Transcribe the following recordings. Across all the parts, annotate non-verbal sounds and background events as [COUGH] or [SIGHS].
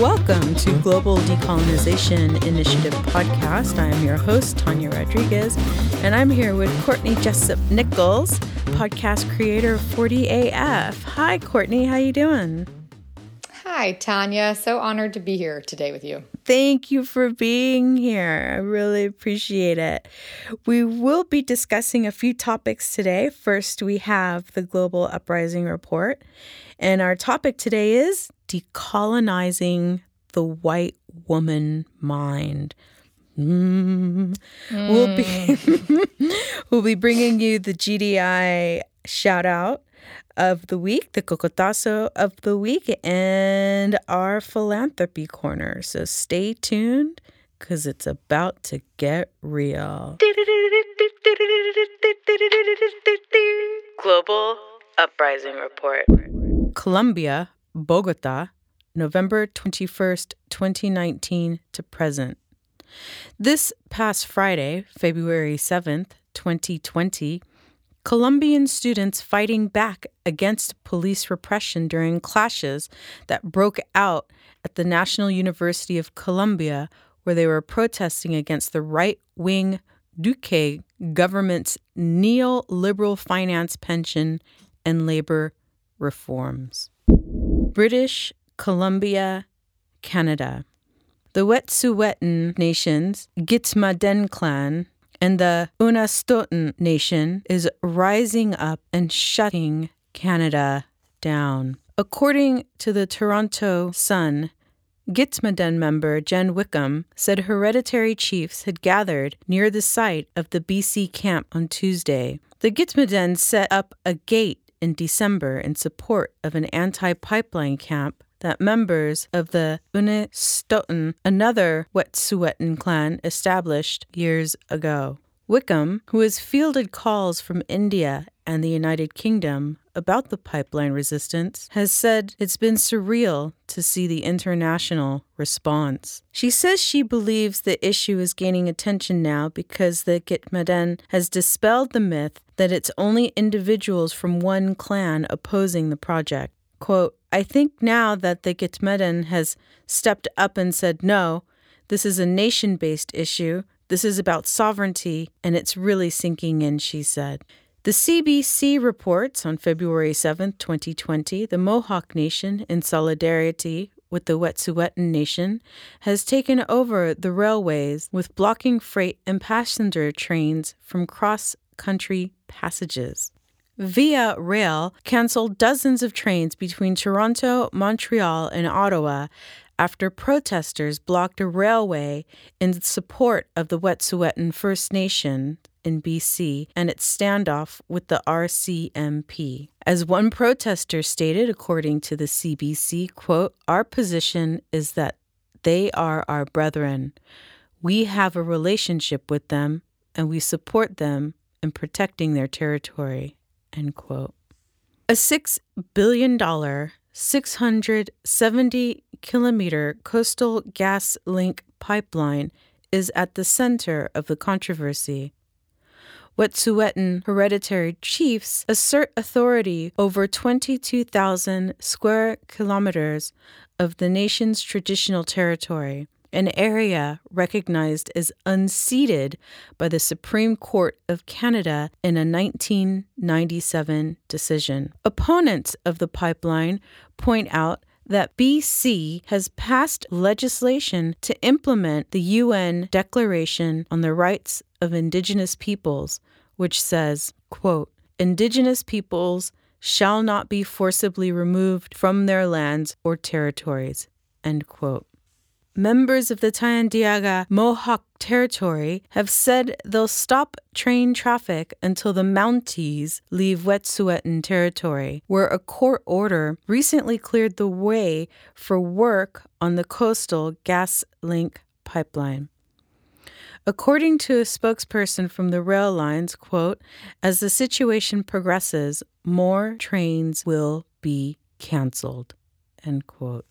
Welcome to Global Decolonization Initiative podcast. I am your host, Tanya Rodriguez, and I'm here with Courtney Jessup Nichols, podcast creator of 40AF. Hi, Courtney. How you doing? Hi, Tanya. So honored to be here today with you. Thank you for being here. I really appreciate it. We will be discussing a few topics today. First, we have the Global Uprising Report, and our topic today is decolonizing the white woman mind. Mm. Mm. We'll be [LAUGHS] we'll be bringing you the GDI shout out of the week, the cocotazo of the week, and our philanthropy corner. So stay tuned because it's about to get real. Global Uprising Report. Colombia, Bogota, November 21st, 2019 to present. This past Friday, February 7th, 2020, Colombian students fighting back against police repression during clashes that broke out at the National University of Colombia, where they were protesting against the right wing Duque government's neoliberal finance pension and labor reforms. British Columbia, Canada. The Wet'suwet'en nations, Gidimt'en clan, and the Unistoten Nation is rising up and shutting Canada down. According to the Toronto Sun, Gidimt'en member Jen Wickham said hereditary chiefs had gathered near the site of the BC camp on Tuesday. The Gidimt'en set up a gate in December in support of an anti pipeline camp that members of the Unistoten, another Wet'suwet'en clan, established years ago. Wickham, who has fielded calls from India and the United Kingdom about the pipeline resistance, has said it's been surreal to see the international response. She says she believes the issue is gaining attention now because the Gidimt'en has dispelled the myth that it's only individuals from one clan opposing the project. Quote, I think now that the Gidimt'en has stepped up and said, no, this is a nation based issue, this is about sovereignty, and it's really sinking in, she said. The CBC reports on February 7, 2020, the Mohawk Nation, in solidarity with the Wet'suwet'en Nation, has taken over the railways with blocking freight and passenger trains from cross country passages. Via Rail canceled dozens of trains between Toronto, Montreal, and Ottawa after protesters blocked a railway in support of the Wet'suwet'en First Nation in BC and its standoff with the RCMP. As one protester stated, according to the CBC, quote, Our position is that they are our brethren. We have a relationship with them and we support them in protecting their territory. End quote. A $6 billion, 670 kilometer coastal gas link pipeline is at the center of the controversy. Wet'suwet'en hereditary chiefs assert authority over 22,000 square kilometers of the nation's traditional territory an area recognized as unceded by the Supreme Court of Canada in a 1997 decision. Opponents of the pipeline point out that BC has passed legislation to implement the UN Declaration on the Rights of Indigenous Peoples, which says, quote, Indigenous peoples shall not be forcibly removed from their lands or territories, end quote. Members of the Tyendinaga Mohawk Territory have said they'll stop train traffic until the Mounties leave Wet'suwet'en Territory, where a court order recently cleared the way for work on the coastal gas link pipeline. According to a spokesperson from the rail lines, quote, as the situation progresses, more trains will be canceled. End quote.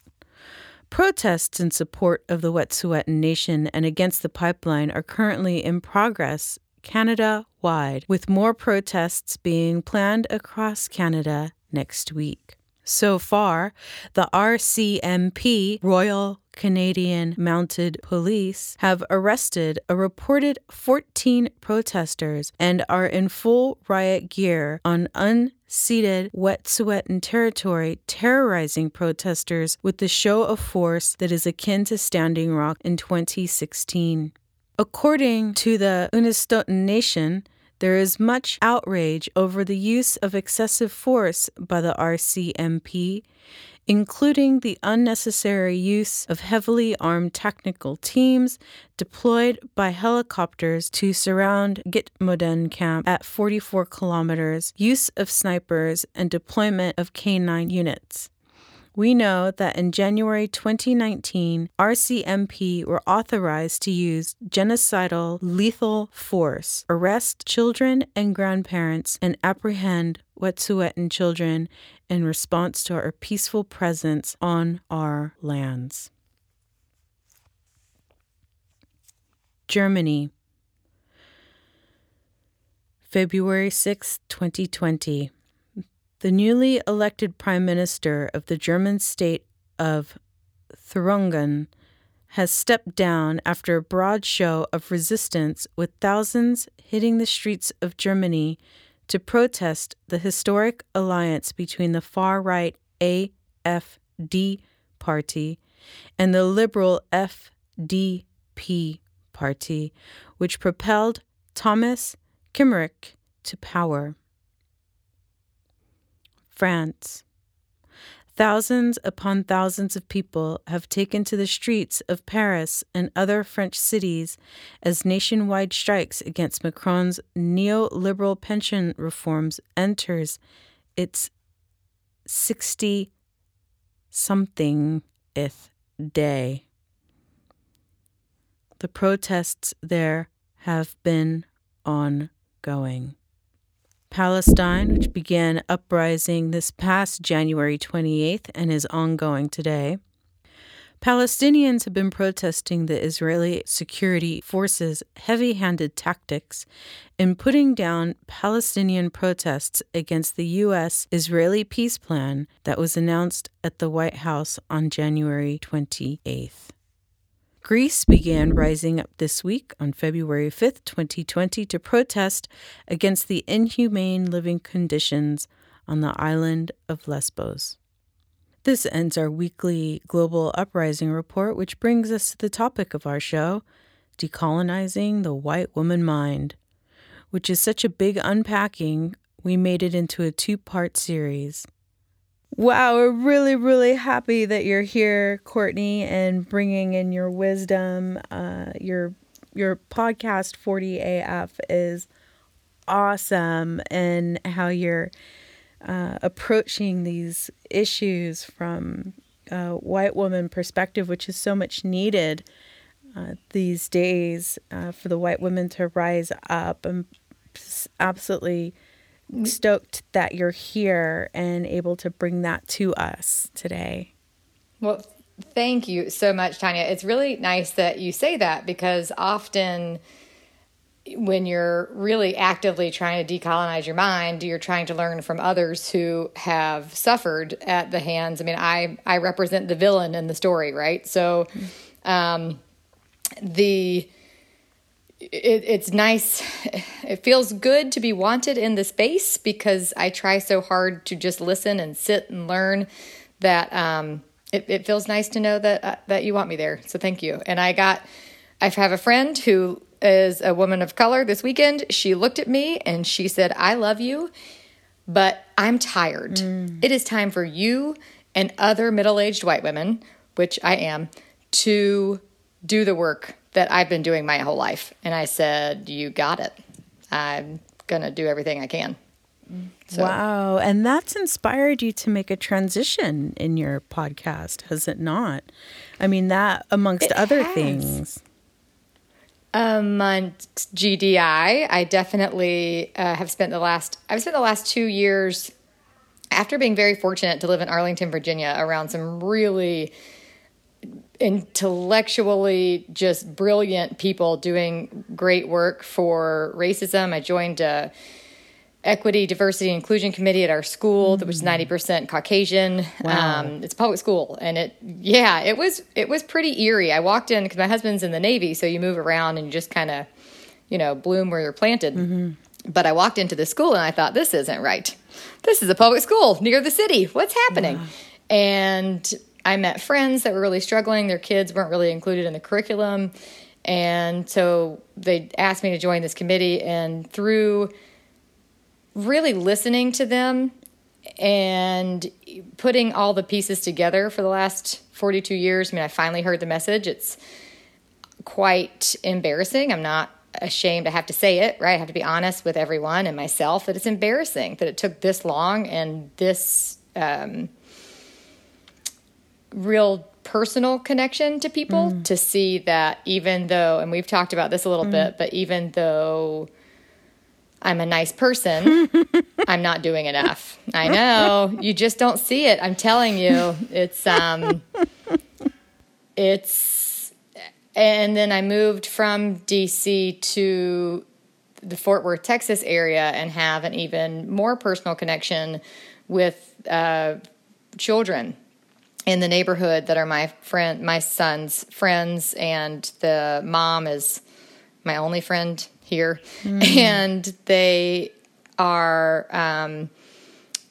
Protests in support of the Wet'suwet'en Nation and against the pipeline are currently in progress Canada wide, with more protests being planned across Canada next week. So far, the RCMP, Royal Canadian Mounted Police, have arrested a reported 14 protesters and are in full riot gear on unceded Wet'suwet'en territory, terrorizing protesters with the show of force that is akin to Standing Rock in 2016. According to the Unistoten Nation, there is much outrage over the use of excessive force by the RCMP, including the unnecessary use of heavily armed technical teams deployed by helicopters to surround Gidimt'en camp at 44 kilometers, use of snipers, and deployment of K9 units we know that in January 2019, RCMP were authorized to use genocidal lethal force, arrest children and grandparents, and apprehend Wet'suwet'en children in response to our peaceful presence on our lands. Germany, February 6, 2020. The newly elected Prime Minister of the German state of Thuringen has stepped down after a broad show of resistance, with thousands hitting the streets of Germany to protest the historic alliance between the far right AFD party and the liberal FDP party, which propelled Thomas Kemmerich to power. France. Thousands upon thousands of people have taken to the streets of Paris and other French cities as nationwide strikes against Macron's neoliberal pension reforms enters its 60 somethingth day. The protests there have been ongoing. Palestine, which began uprising this past January 28th and is ongoing today. Palestinians have been protesting the Israeli security forces' heavy handed tactics in putting down Palestinian protests against the U.S. Israeli peace plan that was announced at the White House on January 28th. Greece began rising up this week on February 5th, 2020, to protest against the inhumane living conditions on the island of Lesbos. This ends our weekly Global Uprising report, which brings us to the topic of our show decolonizing the white woman mind, which is such a big unpacking, we made it into a two part series. Wow, we're really, really happy that you're here, Courtney, and bringing in your wisdom. Uh, your your podcast 40 AF is awesome, and how you're uh, approaching these issues from a white woman perspective, which is so much needed uh, these days uh, for the white women to rise up. I'm absolutely stoked that you're here and able to bring that to us today. Well, thank you so much, Tanya. It's really nice that you say that because often when you're really actively trying to decolonize your mind, you're trying to learn from others who have suffered at the hands. I mean, I I represent the villain in the story, right? So, um, the it, it's nice. It feels good to be wanted in the space because I try so hard to just listen and sit and learn that um, it, it, feels nice to know that uh, that you want me there. So thank you. And I got, I have a friend who is a woman of color this weekend. She looked at me and she said, "I love you, but I'm tired. Mm. It is time for you and other middle-aged white women, which I am, to do the work that I've been doing my whole life. And I said, You got it. I'm going to do everything I can. So. Wow. And that's inspired you to make a transition in your podcast, has it not? I mean, that amongst it other has. things. Amongst GDI, I definitely uh, have spent the last, I've spent the last two years after being very fortunate to live in Arlington, Virginia, around some really intellectually just brilliant people doing great work for racism. I joined a equity, diversity, inclusion committee at our school that was ninety percent Caucasian. Wow. Um, it's a public school, and it yeah, it was it was pretty eerie. I walked in because my husband's in the Navy, so you move around and you just kind of you know bloom where you're planted. Mm-hmm. But I walked into the school and I thought this isn't right. This is a public school near the city. What's happening? And I met friends that were really struggling. Their kids weren't really included in the curriculum. And so they asked me to join this committee. And through really listening to them and putting all the pieces together for the last 42 years, I mean, I finally heard the message. It's quite embarrassing. I'm not ashamed. I have to say it, right? I have to be honest with everyone and myself that it's embarrassing that it took this long and this. Um, real personal connection to people mm. to see that even though, and we've talked about this a little mm. bit, but even though I'm a nice person, [LAUGHS] I'm not doing enough. I know you just don't see it. I'm telling you, it's um, it's, and then I moved from DC to the Fort Worth, Texas area, and have an even more personal connection with uh, children in the neighborhood that are my friend, my son's friends, and the mom is my only friend here, mm. [LAUGHS] and they are um,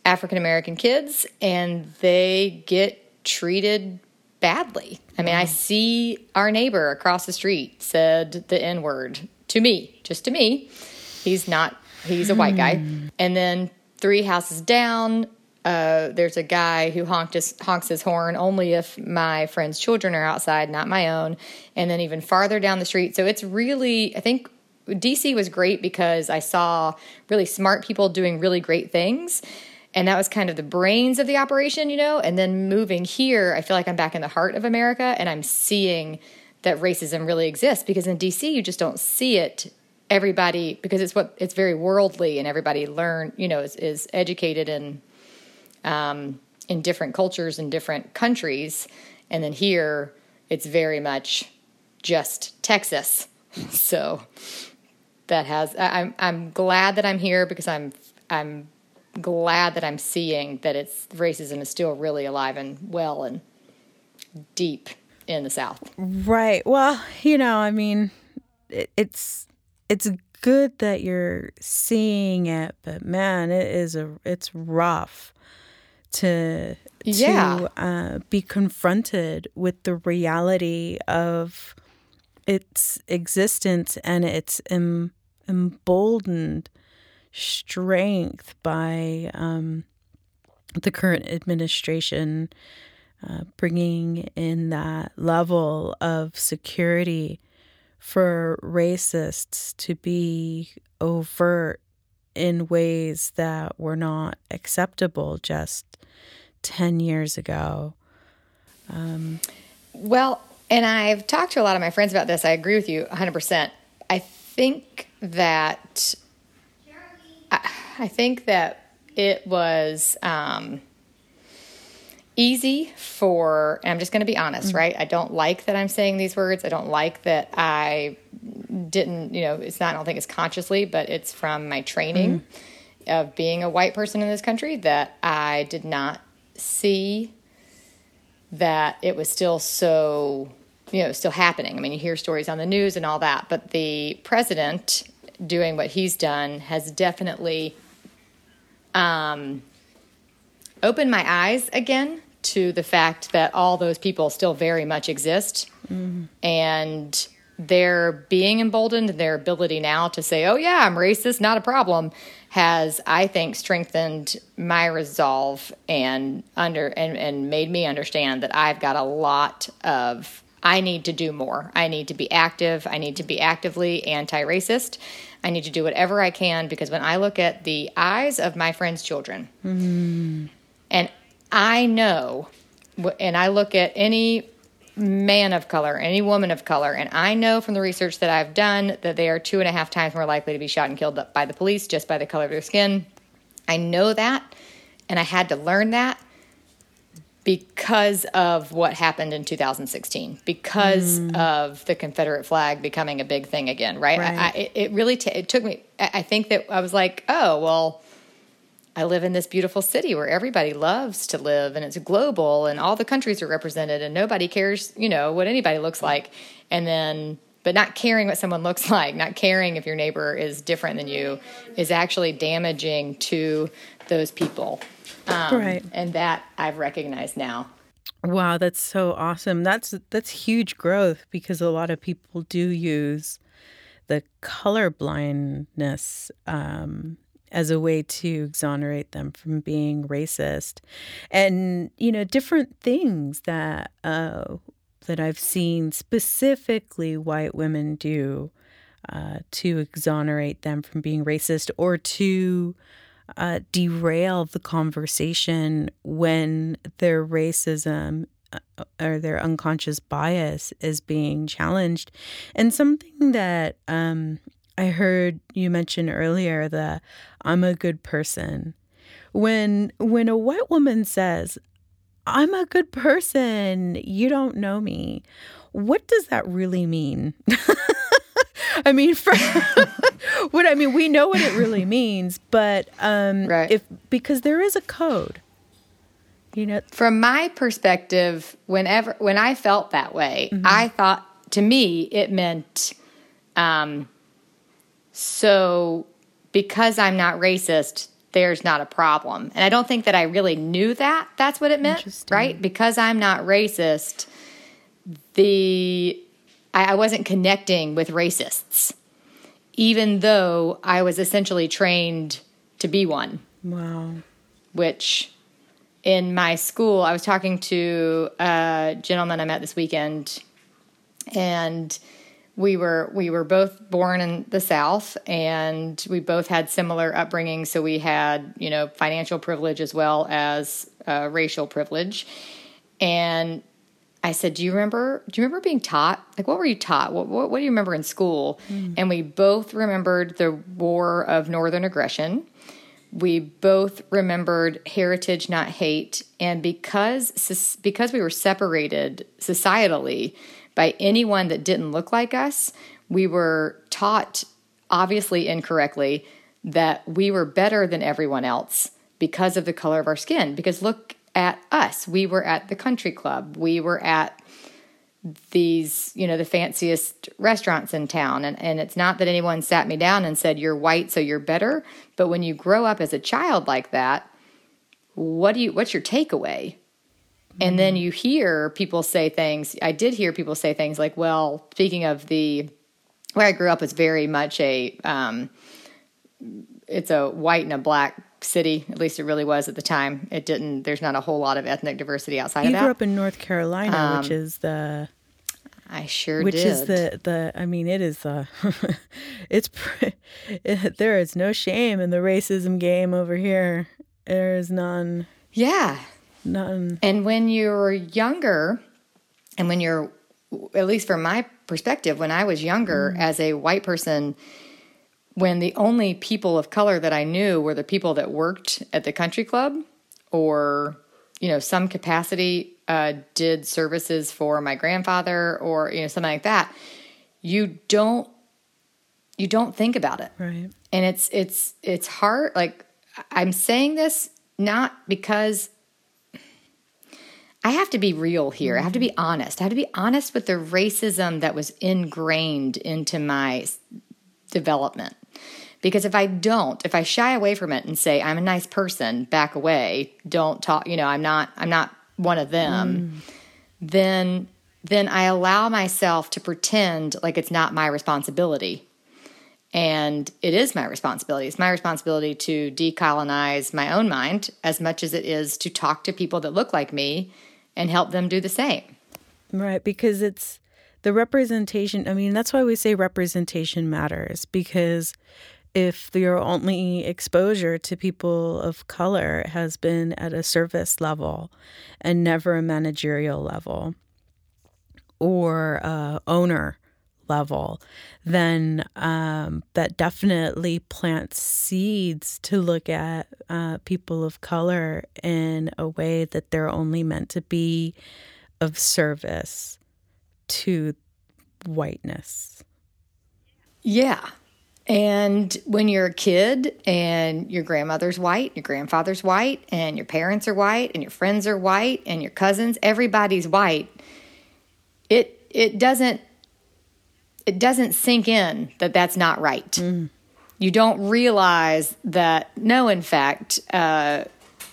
African American kids, and they get treated badly. I mean, I see our neighbor across the street said the N word to me, just to me. He's not, he's a white guy. Hmm. And then three houses down, uh, there's a guy who his, honks his horn only if my friend's children are outside, not my own. And then even farther down the street. So it's really, I think DC was great because I saw really smart people doing really great things. And that was kind of the brains of the operation, you know? And then moving here, I feel like I'm back in the heart of America and I'm seeing that racism really exists because in DC, you just don't see it everybody because it's what it's very worldly and everybody learn you know is, is educated and um, in different cultures in different countries. And then here, it's very much just Texas. [LAUGHS] So that has I'm I'm glad that I'm here because I'm I'm glad that I'm seeing that it's racism is still really alive and well and deep in the South. Right. Well, you know, I mean, it, it's it's good that you're seeing it, but man, it is a it's rough to yeah. to uh, be confronted with the reality of its existence and its em- emboldened strength by um, the current administration uh, bringing in that level of security for racists to be overt in ways that were not acceptable just 10 years ago. Um, well, and I've talked to a lot of my friends about this. I agree with you 100%. I think that I, I think that it was um, easy for I'm just going to be honest, mm-hmm. right? I don't like that I'm saying these words. I don't like that I didn't, you know, it's not I don't think it's consciously, but it's from my training mm-hmm. of being a white person in this country that I did not see that it was still so, you know, still happening. I mean, you hear stories on the news and all that, but the president doing what he's done has definitely um, opened my eyes again to the fact that all those people still very much exist mm-hmm. and their being emboldened their ability now to say oh yeah i'm racist not a problem has i think strengthened my resolve and under and, and made me understand that i've got a lot of i need to do more. I need to be active. I need to be actively anti-racist. I need to do whatever i can because when i look at the eyes of my friends children mm-hmm. and i know and i look at any man of color, any woman of color. And I know from the research that I've done that they are two and a half times more likely to be shot and killed by the police just by the color of their skin. I know that. And I had to learn that because of what happened in 2016, because mm. of the Confederate flag becoming a big thing again, right? right. I, I, it really t- it took me. I think that I was like, oh well, I live in this beautiful city where everybody loves to live, and it's global, and all the countries are represented, and nobody cares, you know, what anybody looks like, and then. But not caring what someone [LAUGHS] looks like, not caring if your neighbor is different than you, is actually damaging to those people. Um, right. And that I've recognized now. Wow, that's so awesome. That's that's huge growth because a lot of people do use the color blindness um, as a way to exonerate them from being racist, and you know different things that uh, that I've seen specifically white women do uh, to exonerate them from being racist or to uh, derail the conversation when their racism uh, or their unconscious bias is being challenged. And something that um, I heard you mention earlier that I'm a good person. When when a white woman says, I'm a good person, you don't know me, what does that really mean? [LAUGHS] I mean, for, [LAUGHS] what I mean, we know what it really means, but um, right. if because there is a code, you know. From my perspective, whenever when I felt that way, mm-hmm. I thought to me it meant, um, so because I'm not racist, there's not a problem, and I don't think that I really knew that that's what it meant, right? Because I'm not racist, the I, I wasn't connecting with racists, even though I was essentially trained to be one. Wow. Which in my school, I was talking to a gentleman I met this weekend, and we were we were both born in the South, and we both had similar upbringing. So we had you know financial privilege as well as uh, racial privilege, and I said, "Do you remember? Do you remember being taught? Like, what were you taught? What What, what do you remember in school?" Mm. And we both remembered the War of Northern Aggression. We both remembered heritage, not hate, and because because we were separated societally by anyone that didn't look like us, we were taught, obviously incorrectly, that we were better than everyone else because of the color of our skin. Because look at us. We were at the country club. We were at these, you know, the fanciest restaurants in town. And, and it's not that anyone sat me down and said, You're white, so you're better. But when you grow up as a child like that, what do you what's your takeaway? Mm-hmm. And then you hear people say things. I did hear people say things like, well, speaking of the where I grew up was very much a um, it's a white and a black city. At least it really was at the time. It didn't. There's not a whole lot of ethnic diversity outside you of that. You grew up in North Carolina, um, which is the. I sure which did. is the the. I mean, it is the. [LAUGHS] it's it, there is no shame in the racism game over here. There is none. Yeah, none. And when you're younger, and when you're, at least from my perspective, when I was younger, mm. as a white person when the only people of color that I knew were the people that worked at the country club or, you know, some capacity uh, did services for my grandfather or, you know, something like that, you don't you don't think about it. Right. And it's it's it's hard like I'm saying this not because I have to be real here. I have to be honest. I have to be honest with the racism that was ingrained into my development. Because if I don't, if I shy away from it and say I'm a nice person, back away, don't talk, you know, I'm not I'm not one of them, mm. then then I allow myself to pretend like it's not my responsibility. And it is my responsibility. It's my responsibility to decolonize my own mind as much as it is to talk to people that look like me and help them do the same. Right, because it's the representation. I mean, that's why we say representation matters because if your only exposure to people of color has been at a service level and never a managerial level or a owner level, then um, that definitely plants seeds to look at uh, people of color in a way that they're only meant to be of service to whiteness. Yeah. And when you're a kid and your grandmother's white, your grandfather's white, and your parents are white, and your friends are white, and your cousins, everybody's white, it it doesn't it doesn't sink in that that's not right. Mm. You don't realize that no, in fact, uh,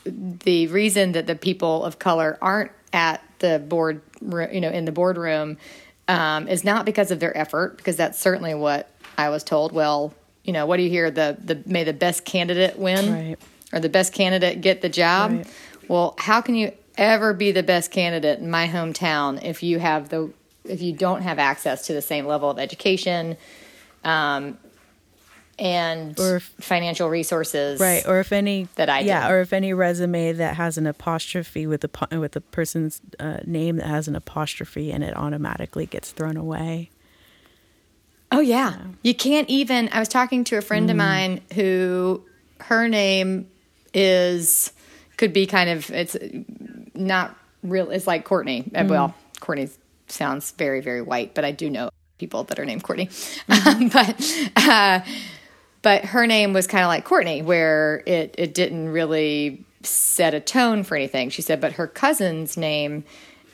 the reason that the people of color aren't at the board, you know, in the boardroom, um, is not because of their effort, because that's certainly what I was told. Well, you know, what do you hear? The the may the best candidate win, right. or the best candidate get the job. Right. Well, how can you ever be the best candidate in my hometown if you have the if you don't have access to the same level of education um, and or if, financial resources, right? Or if any that I yeah, or if any resume that has an apostrophe with the with a person's uh, name that has an apostrophe and it automatically gets thrown away. Oh yeah. yeah. you can't even. I was talking to a friend mm. of mine who her name is could be kind of it's not real. It's like Courtney. Mm. Well, Courtney's sounds very, very white, but I do know people that are named Courtney. Mm-hmm. [LAUGHS] but uh, but her name was kind of like Courtney, where it it didn't really set a tone for anything. She said, but her cousin's name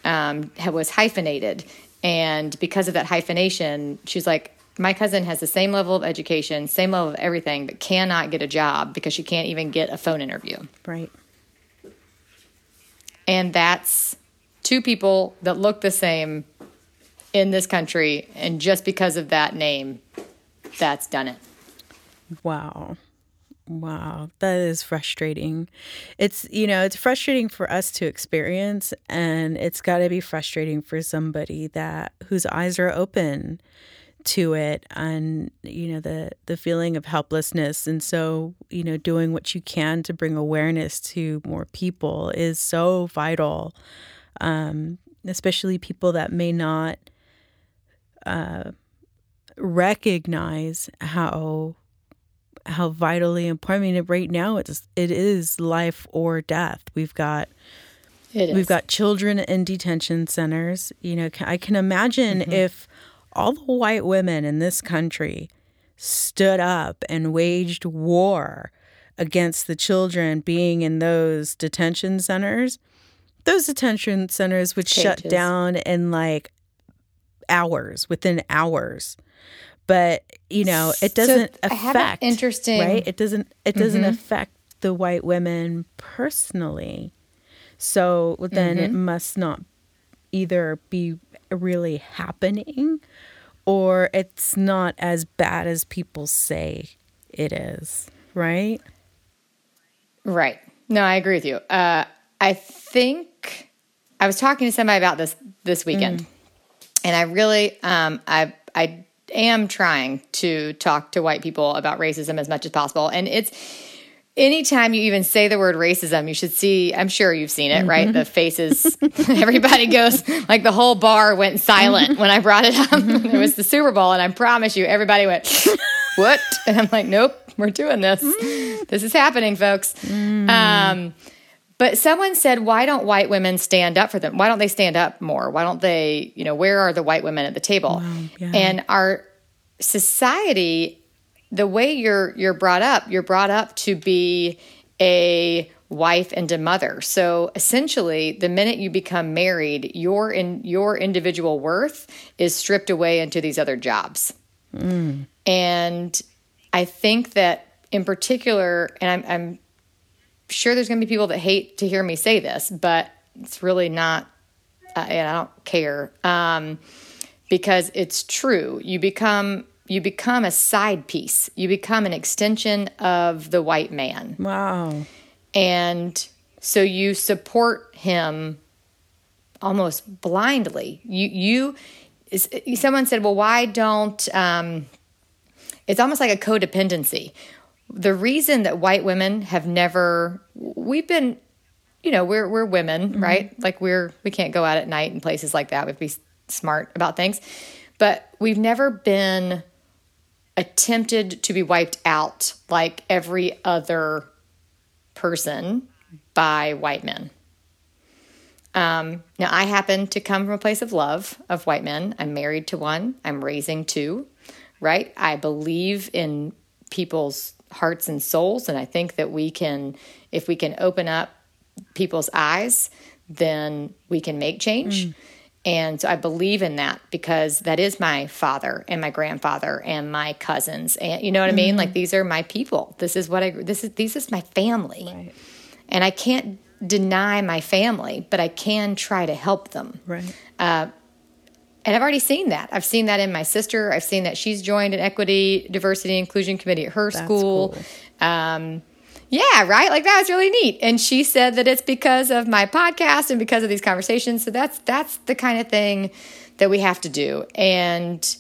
um, was hyphenated, and because of that hyphenation, she's like, my cousin has the same level of education, same level of everything, but cannot get a job because she can't even get a phone interview. Right. And that's two people that look the same in this country. And just because of that name, that's done it. Wow. Wow, that is frustrating. It's, you know, it's frustrating for us to experience and it's got to be frustrating for somebody that whose eyes are open to it and you know the the feeling of helplessness and so, you know, doing what you can to bring awareness to more people is so vital um, especially people that may not uh, recognize how how vitally important. I mean, right now it's it is life or death. We've got we've got children in detention centers. You know, I can imagine mm-hmm. if all the white women in this country stood up and waged war against the children being in those detention centers those detention centers would Changes. shut down in like hours, within hours. But you know, it doesn't so affect. interesting, right? It doesn't. It doesn't mm-hmm. affect the white women personally. So then mm-hmm. it must not either be really happening, or it's not as bad as people say it is. Right. Right. No, I agree with you. Uh, I think I was talking to somebody about this this weekend, mm. and I really, um, I, I am trying to talk to white people about racism as much as possible, and it's anytime you even say the word racism, you should see, I'm sure you've seen it, mm-hmm. right? The faces, [LAUGHS] [LAUGHS] everybody goes, like the whole bar went silent when I brought it up. [LAUGHS] it was the Super Bowl, and I promise you, everybody went, what? And I'm like, nope, we're doing this. Mm. This is happening, folks. Mm. Um, but someone said, why don't white women stand up for them? Why don't they stand up more? Why don't they, you know, where are the white women at the table? Wow, yeah. And our society, the way you're you're brought up, you're brought up to be a wife and a mother. So essentially, the minute you become married, your in your individual worth is stripped away into these other jobs. Mm. And I think that in particular, and I'm, I'm sure there's going to be people that hate to hear me say this, but it's really not, uh, and I don't care um, because it's true. You become you become a side piece. You become an extension of the white man. Wow. And so you support him almost blindly. You you someone said, "Well, why don't?" Um, it's almost like a codependency the reason that white women have never we've been you know we're we're women mm-hmm. right like we're we can't go out at night in places like that we'd be smart about things but we've never been attempted to be wiped out like every other person by white men. Um, now, I happen to come from a place of love of white men. I'm married to one, I'm raising two, right? I believe in people's hearts and souls, and I think that we can, if we can open up people's eyes, then we can make change. Mm. And so I believe in that because that is my father and my grandfather and my cousins. And you know what I mean? Mm-hmm. Like these are my people. This is what I this is this is my family. Right. And I can't deny my family, but I can try to help them. Right. Uh, and I've already seen that. I've seen that in my sister. I've seen that she's joined an equity, diversity, inclusion committee at her That's school. Cool. Um, yeah, right. Like that was really neat. And she said that it's because of my podcast and because of these conversations. So that's that's the kind of thing that we have to do. And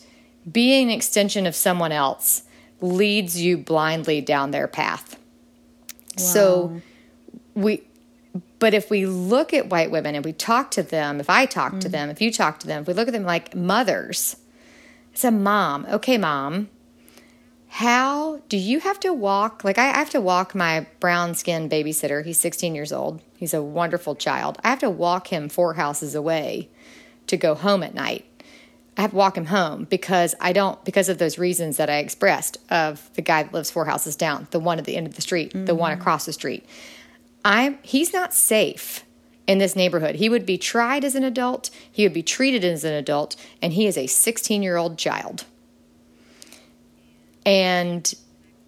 being an extension of someone else leads you blindly down their path. Wow. So we but if we look at white women and we talk to them, if I talk mm. to them, if you talk to them, if we look at them like mothers, it's a mom. Okay, mom, how do you have to walk? Like, I have to walk my brown skinned babysitter. He's 16 years old. He's a wonderful child. I have to walk him four houses away to go home at night. I have to walk him home because I don't, because of those reasons that I expressed of the guy that lives four houses down, the one at the end of the street, mm-hmm. the one mm-hmm. across the street. I'm, he's not safe in this neighborhood. He would be tried as an adult, he would be treated as an adult, and he is a 16 year old child. And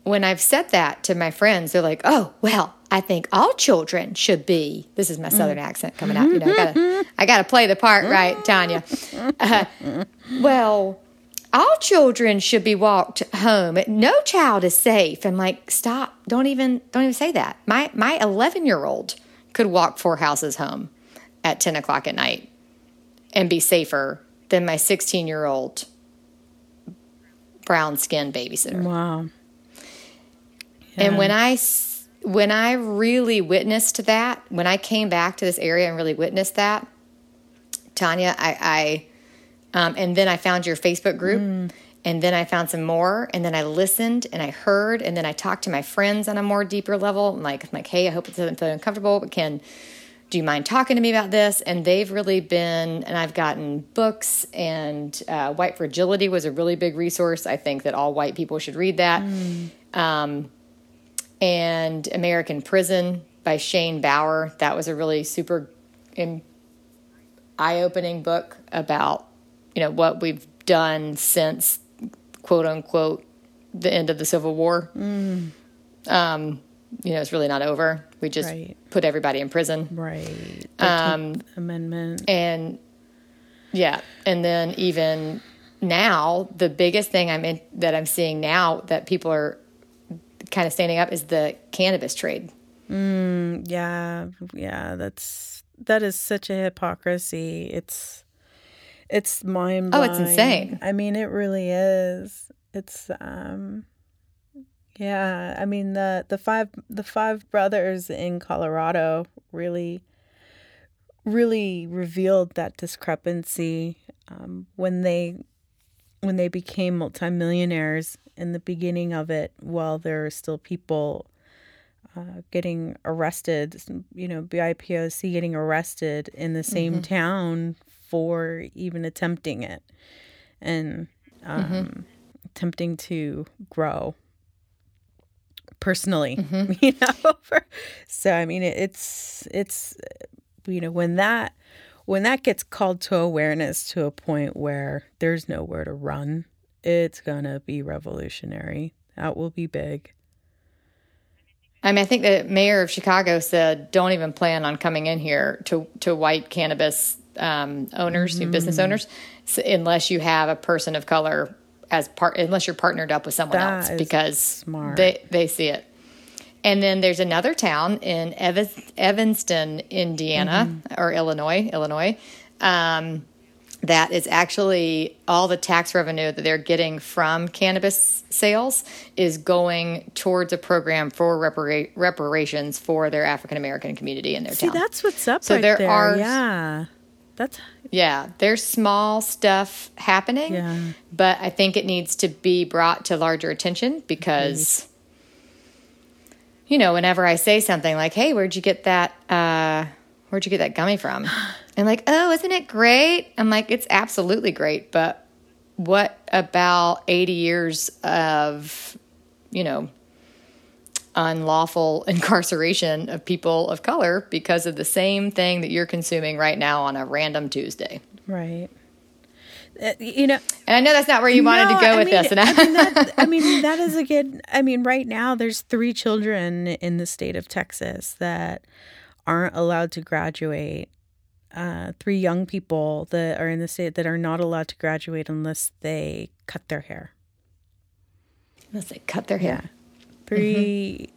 when I've said that to my friends, they're like, "Oh, well, I think all children should be." This is my southern mm. accent coming out. You know, I gotta, I gotta play the part right, Tanya. Uh, well, all children should be walked home. No child is safe. I'm like, stop! Don't even, don't even say that. My my 11 year old could walk four houses home at 10 o'clock at night and be safer than my 16 year old brown skinned babysitter. Wow. Yeah. And when I when I really witnessed that, when I came back to this area and really witnessed that, Tanya, I, I um, and then I found your Facebook group, mm. and then I found some more, and then I listened and I heard, and then I talked to my friends on a more deeper level. I'm like, I'm like, hey, I hope it doesn't feel uncomfortable, but can do you mind talking to me about this? And they've really been, and I've gotten books, and uh, White Fragility was a really big resource. I think that all white people should read that. Mm. Um, and American Prison by Shane Bauer. That was a really super eye opening book about, you know, what we've done since quote unquote the end of the Civil War. Mm. Um, you know, it's really not over. We just right. put everybody in prison. Right. Um, amendment. And yeah, and then even now, the biggest thing I'm in, that I'm seeing now that people are kind of standing up is the cannabis trade. Mm, yeah, yeah, that's that is such a hypocrisy. It's it's mind. Oh, it's insane. I mean, it really is. It's um yeah, I mean the the five the five brothers in Colorado really really revealed that discrepancy um, when they when they became multimillionaires in the beginning of it while there are still people uh, getting arrested you know BIPOC getting arrested in the same mm-hmm. town for even attempting it and um, mm-hmm. attempting to grow personally, mm-hmm. [LAUGHS] you know. [LAUGHS] so I mean, it's it's you know when that when that gets called to awareness to a point where there's nowhere to run, it's gonna be revolutionary. That will be big. I mean, I think the mayor of Chicago said, "Don't even plan on coming in here to to white cannabis um, owners, mm-hmm. business owners, unless you have a person of color as part unless you're partnered up with someone that else because smart. they they see it. And then there's another town in Evanston, Indiana mm-hmm. or Illinois, Illinois. Um, that is actually all the tax revenue that they're getting from cannabis sales is going towards a program for repara- reparations for their African American community in their See, town. that's what's up. So right there, there, are yeah. That's yeah, there's small stuff happening, Yeah. but I think it needs to be brought to larger attention because, you know, whenever I say something like, "Hey, where'd you get that? Uh, where'd you get that gummy from?" [SIGHS] and like, "Oh, isn't it great?" I'm like, "It's absolutely great," but what about 80 years of, you know, unlawful [LAUGHS] incarceration of people of color because of the same thing that you're consuming right now on a random Tuesday. right. Uh, you know, And I know that's not where you wanted No, to go I with mean, this. And I I, mean, that, I mean, [LAUGHS] that is a good. I mean, right now there's three children in the state of Texas that aren't allowed to graduate. Uh, three young people that are in the state that are not allowed to graduate unless they cut their hair. Unless they cut their hair. 3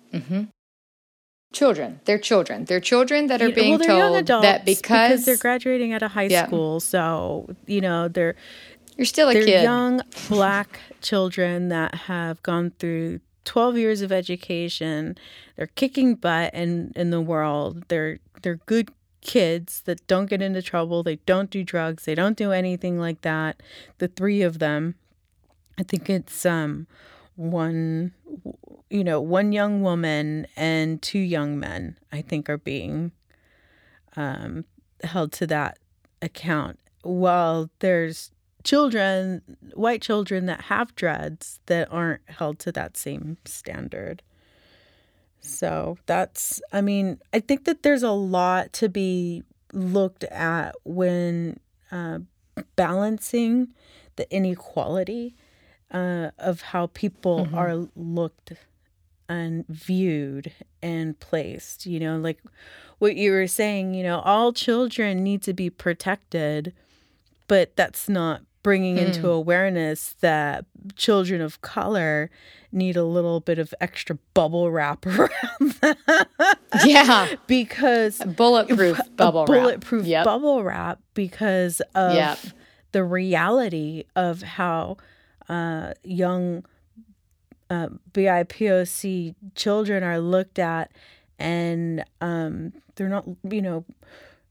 Children. They're children. They're children that are Yeah, being well, told that because, they're graduating out of high Yeah. school, so you know they're you're still a they're kid. young black [LAUGHS] children that have gone through 12 years of education they're kicking butt in, in the world they're they're good kids that don't get into trouble they don't do drugs they don't do anything like that the three of them i think it's um one you know one young woman and two young men i think are being um held to that account while there's children, white children that have dreads that aren't held to that same standard. So that's, I mean, I think that there's a lot to be looked at when uh, balancing the inequality uh, of how people are looked and viewed and placed. You know, like what you were saying, you know, all children need to be protected, but that's not bringing into awareness that children of color need a little bit of extra bubble wrap [LAUGHS] around them yeah. because Bulletproof [LAUGHS] a bubble wrap. bulletproof Yep. bubble wrap because of Yep. the reality of how uh, young uh, BIPOC children are looked at, and um, they're not, you know,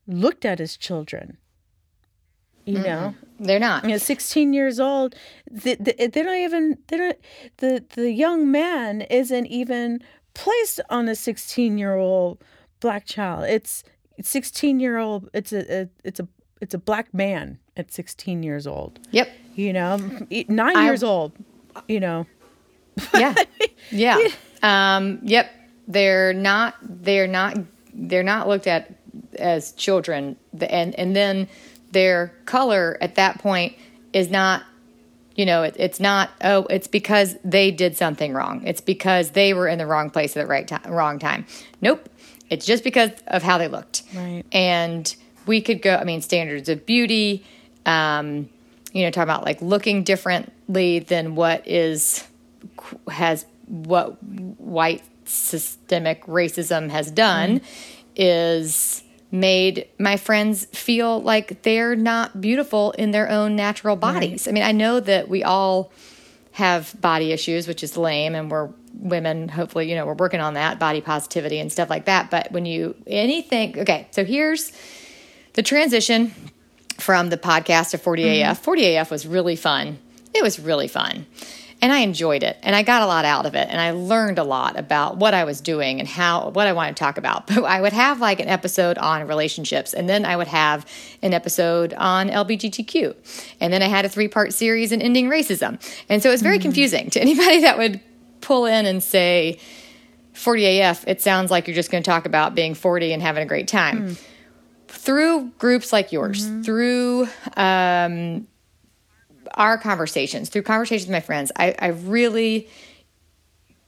looked at as children. You know, They're not. you know, 16 years old, they, they, they don't even, they don't, the, the young man isn't even placed on a 16 year old black child. It's 16 year old, it's a, a, it's a, it's a black man at 16 years old, Yep. You know, nine I- years old, you know. Yeah. [LAUGHS] yeah. Um, yep. They're not they're not they're not looked at as children and and then their color at that point is not you know it, it's not oh it's because they did something wrong it's because they were in the wrong place at the right time wrong time nope it's just because of how they looked Right. and we could go i mean standards of beauty um, you know talking about like looking differently than what is has what white systemic racism has done mm-hmm. is made my friends feel like they're not beautiful in their own natural bodies. I mean, I know that we all have body issues, which is lame, and we're women, hopefully, you know, we're working on that body positivity and stuff like that. But when you anything, okay, so here's the transition from the podcast to 40AF. 40AF was really fun. It was really fun. And I enjoyed it and I got a lot out of it and I learned a lot about what I was doing and how what I wanted to talk about. [LAUGHS] But I would have like an episode on relationships and then I would have an episode on LGBTQ. And then I had a three-part series in ending racism. And so it's very mm-hmm. confusing to [LAUGHS] anybody that would pull in and say 40AF, it sounds like you're just going to talk about being 40 and having a great time hmm. Through groups like yours, through um, our conversations, through conversations with my friends, I, I really,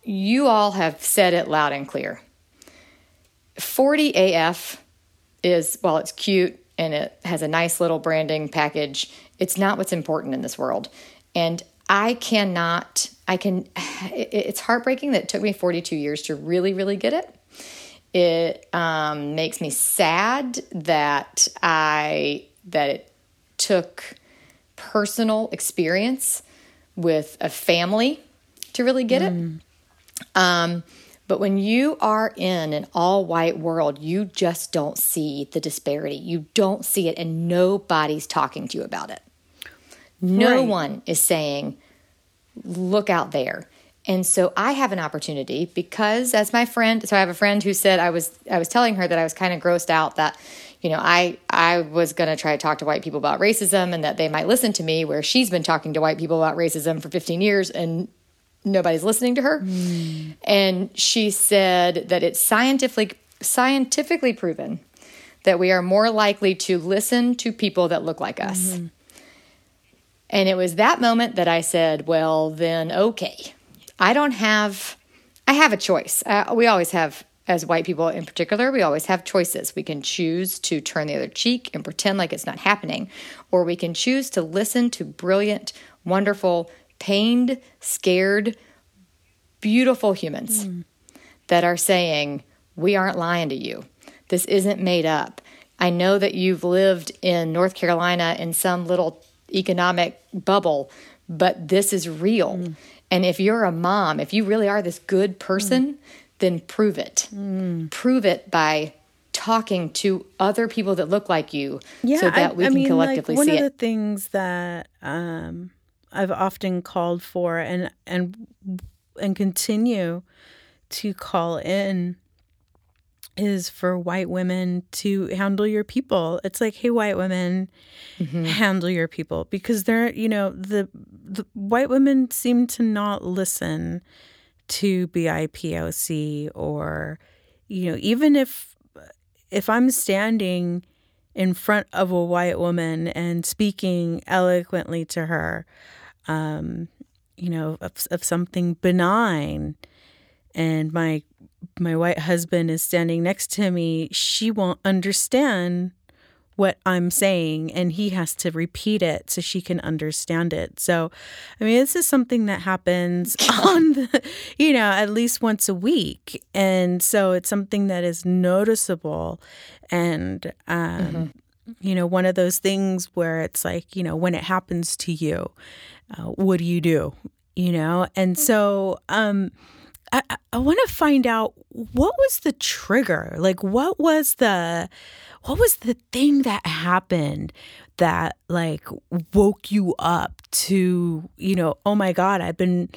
you all have said it loud and clear. 40 AF is, while it's cute and it has a nice little branding package, it's not what's important in this world. And I cannot, I can, [SIGHS] it, it's heartbreaking that it took me 42 years to really, really get it. It um, makes me sad that I that it took personal experience with a family to really get it. Um, But when you are in an all white world, you just don't see the disparity. You don't see it, and nobody's talking to you about it. No right. one is saying, look out there. And so I have an opportunity because as my friend, so I have a friend who said I was I was telling her that I was kind of grossed out that you know, I I was going to try to talk to white people about racism and that they might listen to me where she's been talking to white people about racism for 15 years and nobody's listening to her. Mm. And she said that it's scientifically scientifically proven that we are more likely to listen to people that look like us. Mm-hmm. And it was that moment that I said, well, then okay. I don't have I have a choice. Uh, we always have as white people in particular, we always have choices. We can choose to turn the other cheek and pretend like it's not happening, or we can choose to listen to brilliant, wonderful, pained, scared, beautiful humans mm. that are saying, We aren't lying to you. This isn't made up. I know that you've lived in North Carolina in some little economic bubble, but this is real. Mm. And if you're a mom, if you really are this good person, mm. then prove it. Mm. Prove it by talking to other people that look like you yeah, so that I, we I can mean, collectively like, see it. One of the things that um, I've often called for and and and continue to call in is for white women to handle your people. It's like, hey, white women, mm-hmm. handle your people because they're, you know, the the white women seem to not listen to BIPOC or, you know, even if if I'm standing in front of a white woman and speaking eloquently to her, um, you know, of, of something benign, and my my white husband is standing next to me, she won't understand what I'm saying and he has to repeat it so she can understand it. So, I mean, this is something that happens [COUGHS] [LAUGHS] on the, you know, at least once a week. And so it's something that is noticeable and um mm-hmm. you know, one of those things where it's like, you know, when it happens to you, uh, what do you do? You know? And so um I, I want to find out what was the trigger? Like, what was the, what was the thing that happened that like woke you up to, you know, oh my God, I've been,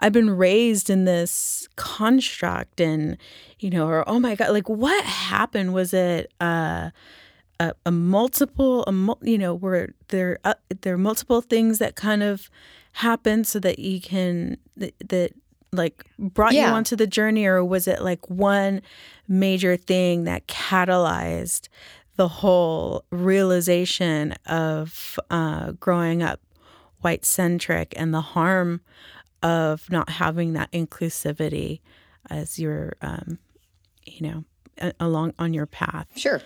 I've been raised in this construct and, you know, or oh my God, like what happened? Was it, uh, a, a multiple, a, you know, were there, uh, there are multiple things that kind of happen so that you can, that like brought yeah. you onto the journey or was it like one major thing that catalyzed the whole realization of uh, growing up white centric and the harm of not having that inclusivity as you're um, you know along on your path? Sure.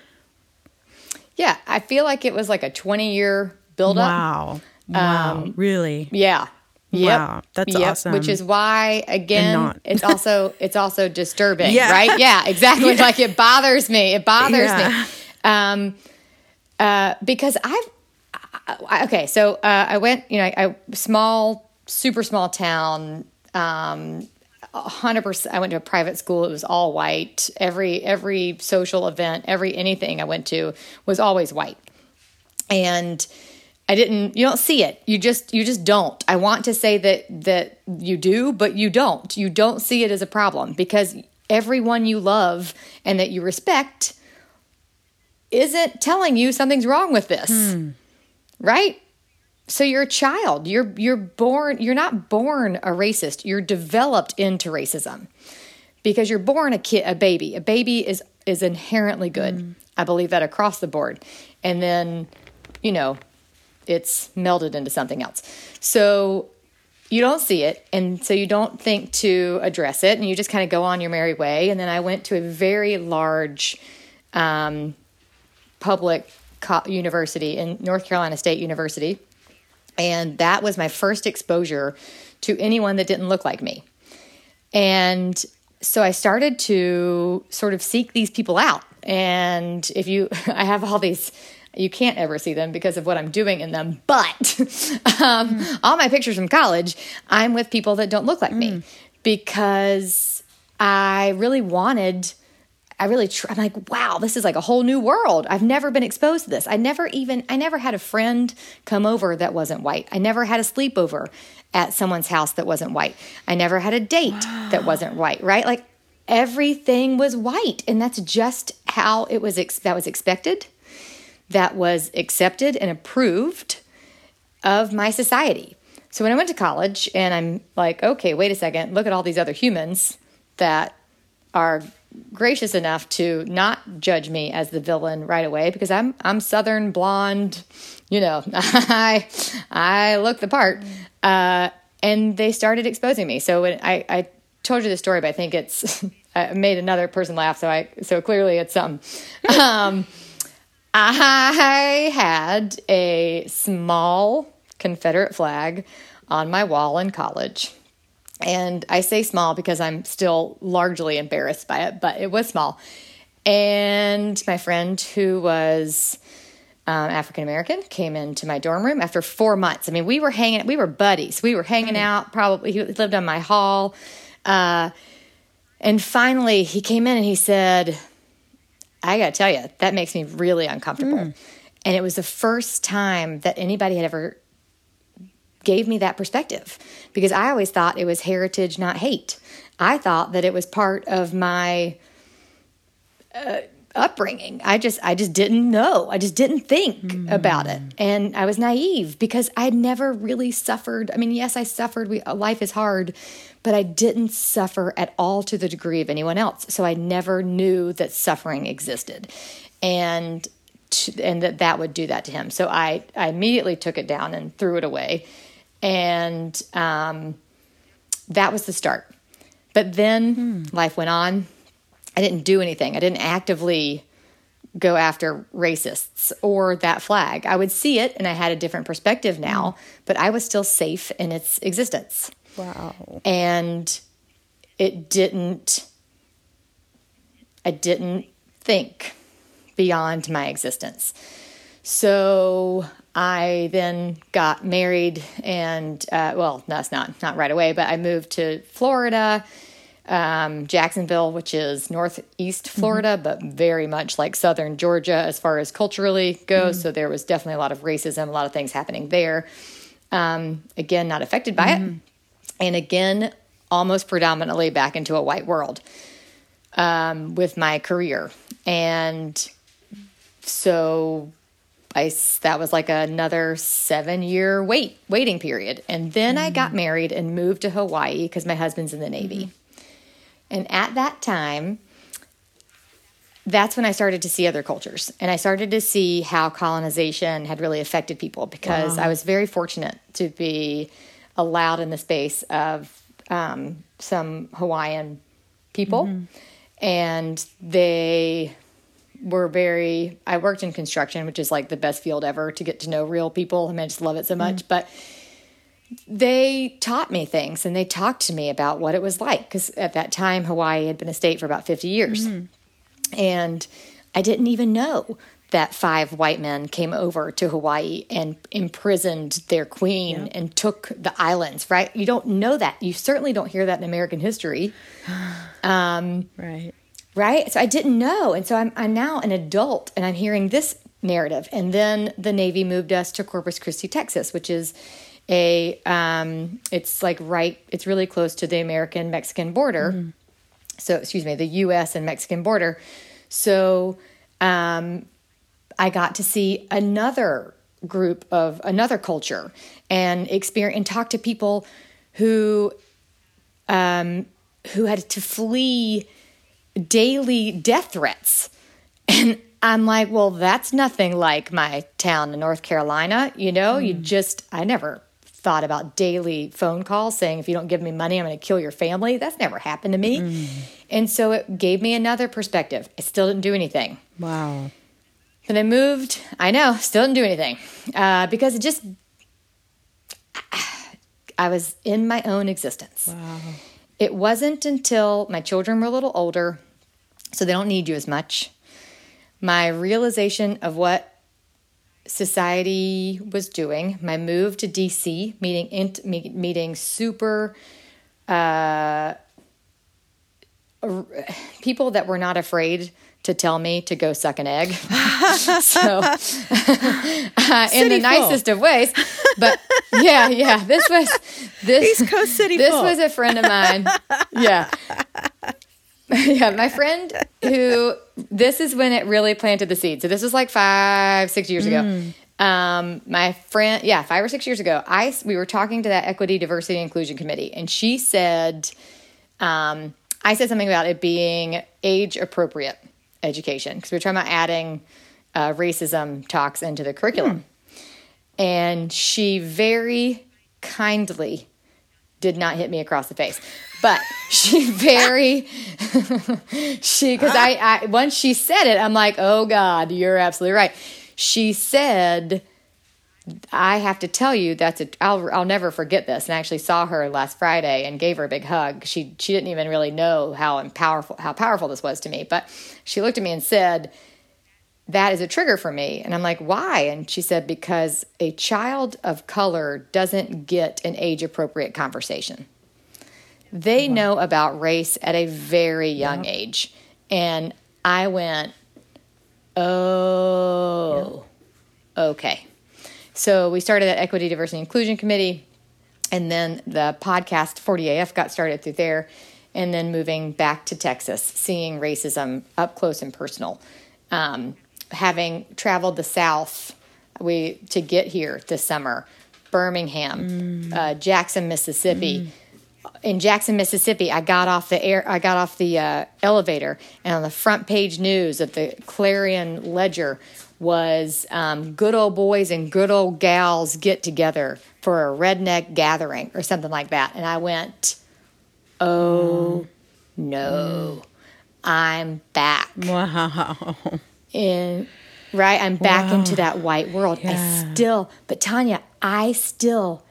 Yeah i feel like it was like a 20 year build up wow. Wow. Um, really? yeah Yep. Wow, that's yep. awesome. Which is why, again, it's also it's also disturbing, yeah. right? Yeah, exactly. Yeah. Like it bothers me. It bothers yeah. me, um, uh, because I've I, okay. So uh, I went, you know, I, I small, super small town. Um, hundred percent. I went to a private school. It was all white. Every every social event, every anything I went to was always white, and I didn't you don't see it. You just you just don't. I want to say that that you do, but you don't. You don't see it as a problem because everyone you love and that you respect isn't telling you something's wrong with this. Hmm. Right? So you're a child. You're you're born you're not born a racist. You're developed into racism. Because you're born a kid a baby. A baby is is inherently good. Hmm. I believe that across the board. And then, you know, it's melded into something else. So you don't see it and so you don't think to address it and you just kind of go on your merry way. And then i went to a very large um, public co- university in north carolina state university and that was my first exposure to anyone that didn't look like me. And so i started to sort of seek these people out. And if you [LAUGHS] i have all these you can't ever see them because of what I'm doing in them. But [LAUGHS] um, mm. all my pictures from college, I'm with people that don't look like mm. me because I really wanted I really, I'm like, wow, this is like a whole new world. I've never been exposed to this. I never even, I never had a friend come over that wasn't white. I never had a sleepover at someone's house that wasn't white. I never had a date wow. that wasn't white, right? Like everything was white. And that's just how it was, ex- that was expected, that was accepted and approved of my society. So when I went to college and I'm like, okay, wait a second, look at all these other humans that are gracious enough to not judge me as the villain right away because I'm I'm southern blonde, you know, [LAUGHS] I I look the part. Uh, and they started exposing me. So when I, I told you the story, but I think it's [LAUGHS] I made another person laugh. So I so clearly it's. Um, I had a small Confederate flag on my wall in college. And I say small because I'm still largely embarrassed by it, but it was small. And my friend, who was um, African American, came into my dorm room after four months. I mean, we were hanging, we were buddies. We were hanging mm. out. Probably he lived on my hall. Uh, and finally, he came in and he said, "I got to tell you, that makes me really uncomfortable." Mm. And it was the first time that anybody had ever gave me that perspective because I always thought it was heritage, not hate. I thought that it was part of my uh, upbringing. I just I just didn't know. I just didn't think mm. about it, and I was naive because I'd never really suffered. I mean, yes, I suffered. We, life is hard, but I didn't suffer at all to the degree of anyone else. So I never knew that suffering existed, and and that that would do that to him. So I I immediately took it down and threw it away and um, that was the start. But then hmm. life went on. I didn't do anything. I didn't actively go after racists or that flag. I would see it and I had a different perspective now, but I was still safe in its existence. Wow. And it didn't, I didn't think beyond my existence. So I then got married, and uh, well, that's not not right away, but I moved to Florida, um, Jacksonville, which is northeast mm-hmm. Florida, mm-hmm. but very much like southern Georgia as far as culturally goes. Mm-hmm. So there was definitely a lot of racism, a lot of things happening there. Um, again, not affected by mm-hmm. it, and again, almost predominantly back into a white world um, with my career, and so I that was like another seven year wait waiting period, and then mm-hmm. I got mm. married and moved to Hawaii because my husband's in the Navy, mm-hmm. And at that time. That's when I started to see other cultures and I started to see how colonization had really affected people because wow. I was very fortunate to be allowed in the space of um, some Hawaiian people. Mm-hmm. And they were very I worked in construction, which is like the best field ever to get to know real people. I mean, I just love it so much. Mm. But they taught me things and they talked to me about what it was like because at that time Hawaii had been a state for about 50 years. Mm-hmm. And I didn't even know that five white men came over to Hawaii and imprisoned their queen yep. and took the islands, right? You don't know that. You certainly don't hear that in American history. [SIGHS] Um, right right? So I didn't know. And so I'm, I'm now an adult and I'm hearing this narrative. And then the Navy moved us to Corpus Christi, Texas, which is a, um, it's like right, it's really close to the American Mexican border. Mm-hmm. So, excuse me, the US and Mexican border. So um, I got to see another group of another culture and experience and talk to people who um, who had to flee daily death threats. And I'm like, well, that's nothing like my town in North Carolina. You know, mm. you just, I never thought about daily phone calls saying, if you don't give me money, I'm going to kill your family. That's never happened to me. Mm. And so it gave me another perspective. I still didn't do anything. Wow. Then I moved. I know, still didn't do anything uh, because it just, I was in my own existence. Wow. It wasn't until my children were a little older so they don't need you as much. My realization of what society was doing, my move to DC, meeting int, meeting super uh, people that were not afraid to tell me to go suck an egg. [LAUGHS] so, uh, [LAUGHS] in the nicest of ways. But yeah, yeah, this was this East Coast City. This full. was a friend of mine. Yeah. [LAUGHS] [LAUGHS] yeah, my friend who this is when it really planted the seed. So this was like five, six years ago. Mm. Um, my friend, yeah, five or six years ago, I we were talking to that equity, diversity, inclusion committee, and she said, um, I said something about it being age appropriate education because we were talking about adding uh, racism talks into the curriculum, and she very kindly did not hit me across the face but she [LAUGHS] very she because I, I once she said it i'm like oh god you're absolutely right she said i have to tell you that's a i'll, I'll never forget this and i actually saw her last friday and gave her a big hug she she didn't even really know how powerful how powerful this was to me but she looked at me and said that is a trigger for me. And I'm like, why? And she said, because a child of color doesn't get an age appropriate conversation. They wow. know about race at a very young yep. age. And I went, oh, yep. okay. So we started that Equity, Diversity, Inclusion Committee. And then the podcast 40AF got started through there. And then moving back to Texas, seeing racism up close and personal. Um, having traveled the South we to get here this summer, Birmingham, mm. uh, Jackson, Mississippi. Mm. In Jackson, Mississippi, I got off the air. I got off the uh, elevator, and on the front page news of the Clarion Ledger was um, "Good old boys and good old gals get together for a redneck gathering" or something like that. And I went, "Oh mm. no, I'm back!" Wow in right i'm back wow. into that white world yeah. i still but tanya i still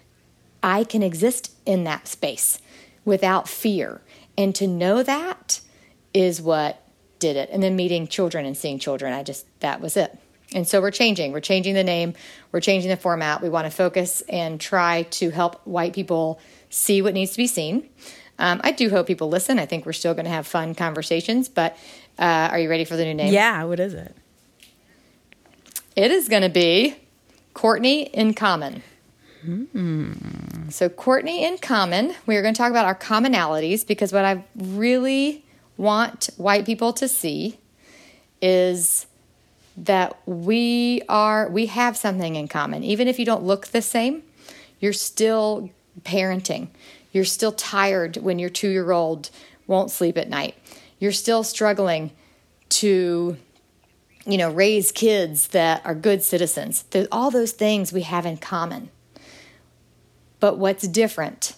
i can exist in that space without fear. And to know that is what did it. And then meeting children and seeing children i just that was it. And so we're changing. We're changing the name. We're changing the format. We want to focus and try to help white people see what needs to be seen. Um, i do hope people listen. I think we're still going to have fun conversations but uh, are you ready for the new name? Yeah, what is it? It is going to be Courtney in Common. Hmm. So, Courtney in Common, we are going to talk about our commonalities because what I really want white people to see is that we are we have something in common. Even if you don't look the same you're still parenting. You're still tired when your 2 year old won't sleep at night. You're still struggling to you know raise kids that are good citizens. All those things we have in common but what's different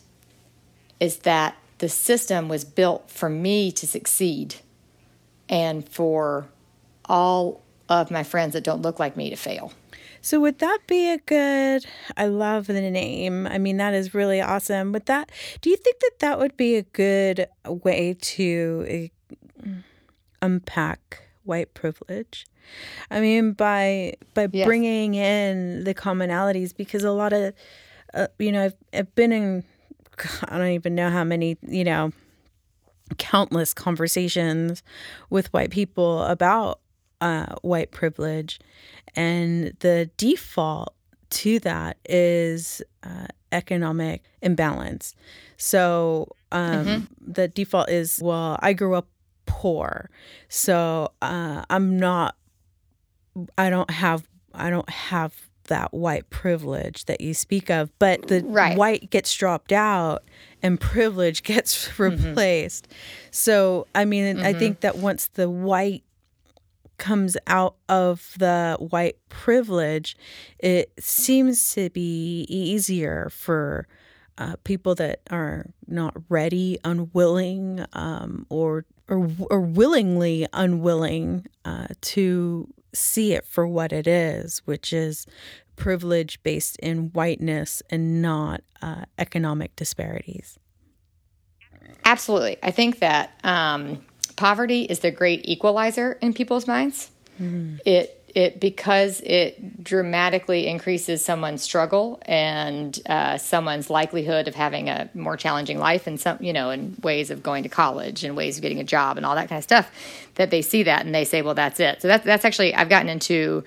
is that the system was built for me to succeed and for all of my friends that don't look like me to fail so would that be a good I love the name. I mean that is really awesome. But that do you think that that would be a good way to uh, unpack white privilege. I mean, by by yes. bringing in the commonalities, because a lot of, uh, you know, I've, I've been in, I don't even know how many, you know, countless conversations with white people about uh, white privilege, and the default to that is uh, economic imbalance. So um, mm-hmm. the default is, well, I grew up poor. So uh, I'm not, I don't have, I don't have that white privilege that you speak of, but the right. white gets dropped out and privilege [LAUGHS] gets mm-hmm. replaced. Mm-hmm. So, I mean, mm-hmm. I think that once the white comes out of the white privilege, it seems to be easier for uh, people that are not ready, unwilling, um, or or, or willingly unwilling uh, to see it for what it is, which is privilege based in whiteness and not uh, economic disparities. Absolutely. I think that um, poverty is the great equalizer in people's minds. Mm. It it because it dramatically increases someone's struggle and uh, someone's likelihood of having a more challenging life and some you know in ways of going to college and ways of getting a job and all that kind of stuff that they see that and they say well that's it. So that's that's actually i've gotten into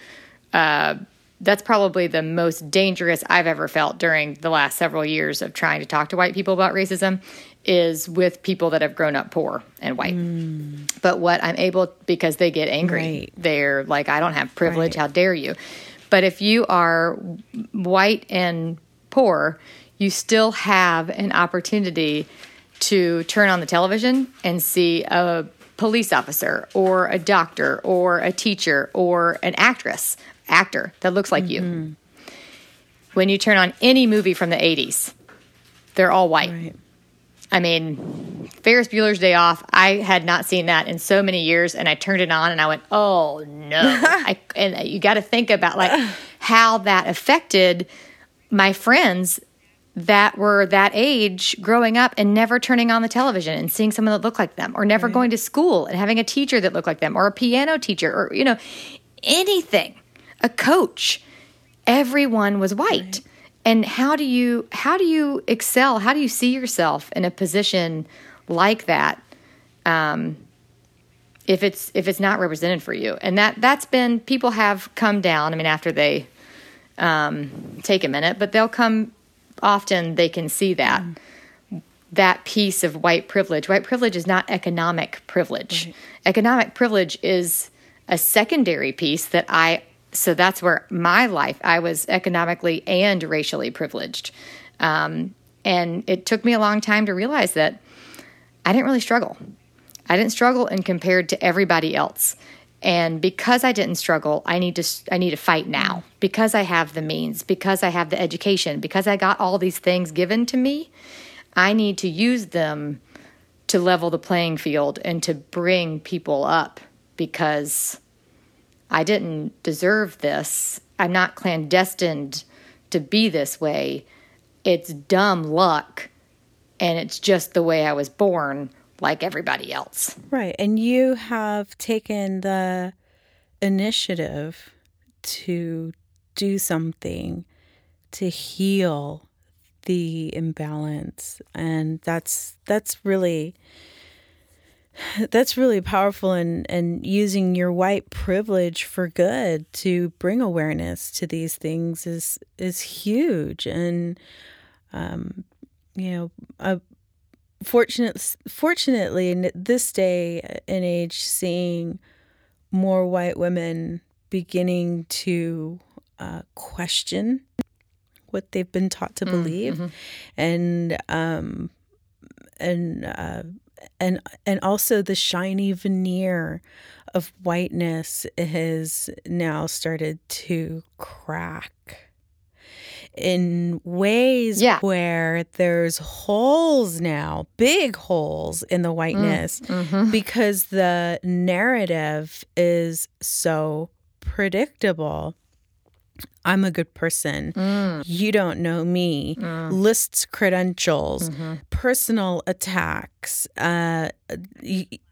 uh, that's probably the most dangerous I've ever felt during the last several years of trying to talk to white people about racism is with people that have grown up poor and white. Mm. But what I'm able because they get angry. Right. They're like I don't have privilege, right. how dare you? But if you are white and poor, you still have an opportunity to turn on the television and see a police officer or a doctor or a teacher or an actress actor that looks like mm-hmm. you. When you turn on any movie from the 80s, they're all white. Right. I mean, Ferris Bueller's Day Off, I had not seen that in so many years, and I turned it on and I went, oh no. [LAUGHS] I, and you got to think about like how that affected my friends that were that age growing up and never turning on the television and seeing someone that looked like them or never right. going to school and having a teacher that looked like them or a piano teacher or you know anything a coach. Everyone was white. Right. And how do you how do you excel? How do you see yourself in a position like that? Um, if it's if it's not represented for you, and that that's been people have come down. I mean, after they um, take a minute, but they'll come often. They can see that mm. that piece of white privilege. White privilege is not economic privilege. Right. Economic privilege is a secondary piece that I so that's where my life, I was economically and racially privileged. Um, and it took me a long time to realize that I didn't really struggle. I didn't struggle and compared to everybody else. And because I didn't struggle, I need to I need to fight now. Because I have the means, because I have the education, because I got all these things given to me, I need to use them to level the playing field and to bring people up because I didn't deserve this. I'm not clandestined to be this way. It's dumb luck, and it's just the way I was born, like everybody else. Right. And you have taken the initiative to do something to heal the imbalance and that's that's really [LAUGHS] that's really powerful and and using your white privilege for good to bring awareness to these things is is huge and um you know uh, fortunate fortunately in this day and age seeing more white women beginning to uh, question what they've been taught to mm, believe mm-hmm. and um and uh and and also the shiny veneer of whiteness has now started to crack in ways yeah. where there's holes now, big holes in the whiteness mm, mm-hmm. because the narrative is so predictable. I'm a good person. Mm. You don't know me. Mm. Lists credentials, mm-hmm. personal attacks. Uh,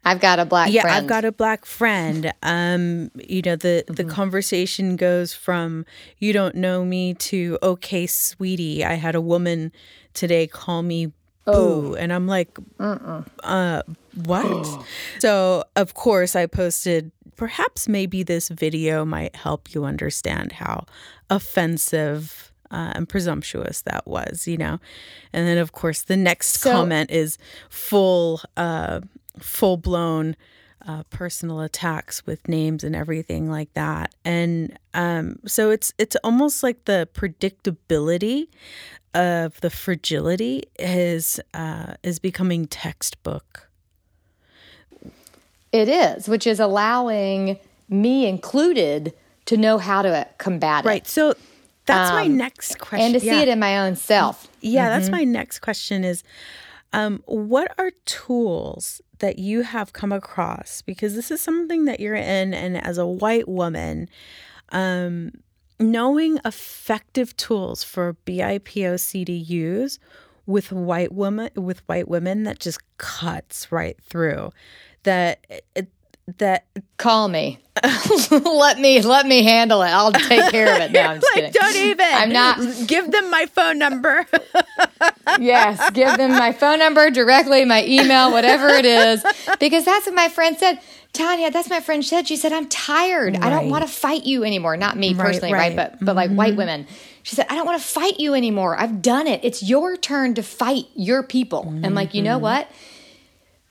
I've got a black yeah, friend. I've got a black friend. [LAUGHS] Um, you know, the, mm-hmm. the conversation goes from you don't know me to okay, sweetie, I had a woman today call me boo. Oh. And I'm like, uh, what? [GASPS] so, of course, I posted perhaps maybe this video might help you understand how offensive uh, and presumptuous that was, you know. And then, of course, the next so, comment is full, uh, full blown uh, personal attacks with names and everything like that. And um, so it's it's almost like the predictability of the fragility is uh, is becoming textbook it is, which is allowing me included to know how to combat it. Right. So that's um, my next question. And to yeah. see it in my own self. Yeah, mm-hmm. that's my next question is um, what are tools that you have come across? Because this is something that you're in, and as a white woman, um, knowing effective tools for BIPOC to use with white women with white women that just cuts right through that that call me. [LAUGHS] let me let me handle it. I'll take care of it. No, I'm just [LAUGHS] like, kidding. Don't even. I'm not. Give them my phone number. [LAUGHS] yes, give them my phone number directly, my email, whatever it is, because that's what my friend said. Tanya, that's what my friend said. She said, I'm tired. Right. I don't want to fight you anymore. Not me personally, right? right? But but mm-hmm. like white women. She said, I don't want to fight you anymore. I've done it. It's your turn to fight your people. Mm-hmm. And like, you know mm-hmm. what?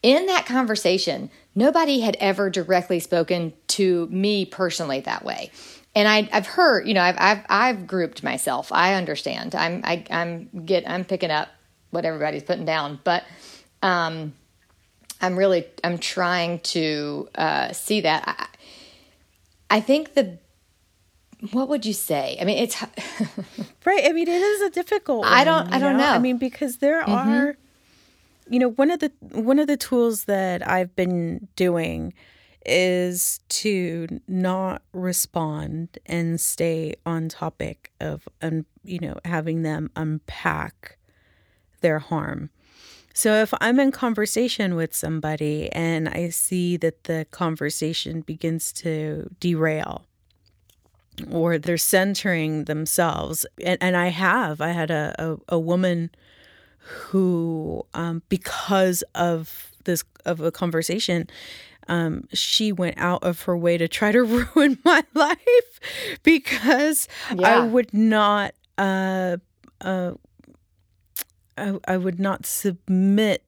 In that conversation, nobody had ever directly spoken to me personally that way. And I, have heard, you know, I've, I've, I've grouped myself. I understand. I'm, I, I'm get, I'm picking up what everybody's putting down, but, um, I'm really, I'm trying to, uh, see that. I, I think the, what would you say? I mean, it's [LAUGHS] right. I mean, it is a difficult. One, I don't. I don't know? know? I mean, because there mm-hmm. are you know one of the one of the tools that I've been doing is to not respond and stay on topic of um, you know having them unpack their harm. So if I'm in conversation with somebody and I see that the conversation begins to derail or they're centering themselves and, and I have I had a, a, a woman who, um, because of this of a conversation, um, she went out of her way to try to [LAUGHS] ruin my life because yeah. I would not. Uh, uh, I, I would not submit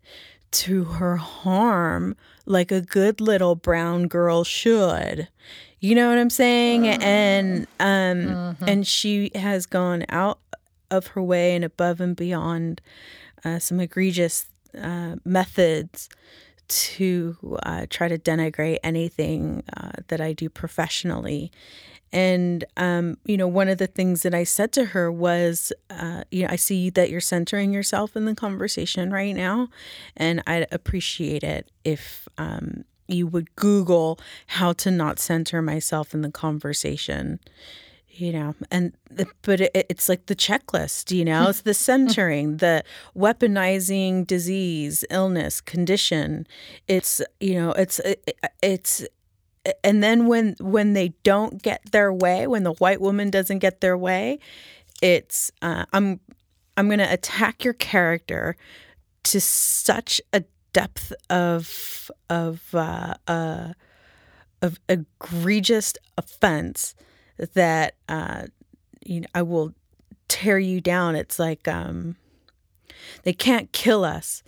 to her harm like a good little brown girl should. You know what I'm saying? Mm-hmm. And um mm-hmm. and she has gone out of her way and above and beyond uh, some egregious uh, methods to uh, try to denigrate anything uh, that I do professionally. And, um, you know, one of the things that I said to her was, uh, you know, I see that you're centering yourself in the conversation right now. And I'd appreciate it if um, you would Google how to not center myself in the conversation you know and but it, it's like the checklist you know it's the [LAUGHS] centering the weaponizing disease illness condition. It's you know it's it, it's and then when when they don't get their way when the white woman doesn't get their way it's uh, i'm i'm going to attack your character to such a depth of of uh, uh of egregious offense that uh, you know, I will tear you down. It's like um, they can't kill us,